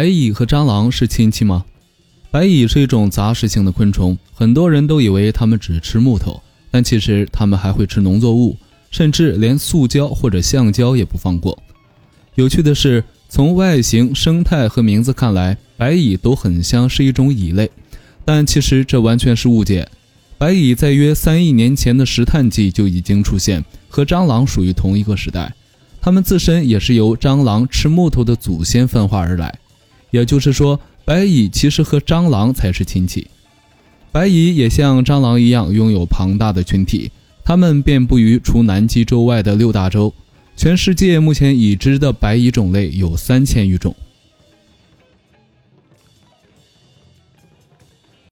白蚁和蟑螂是亲戚吗？白蚁是一种杂食性的昆虫，很多人都以为它们只吃木头，但其实它们还会吃农作物，甚至连塑胶或者橡胶也不放过。有趣的是，从外形、生态和名字看来，白蚁都很像是一种蚁类，但其实这完全是误解。白蚁在约三亿年前的石炭纪就已经出现，和蟑螂属于同一个时代，它们自身也是由蟑螂吃木头的祖先分化而来，也就是说。白蚁其实和蟑螂才是亲戚。白蚁也像蟑螂一样拥有庞大的群体，它们遍布于除南极洲外的六大洲。全世界目前已知的白蚁种类有三千余种。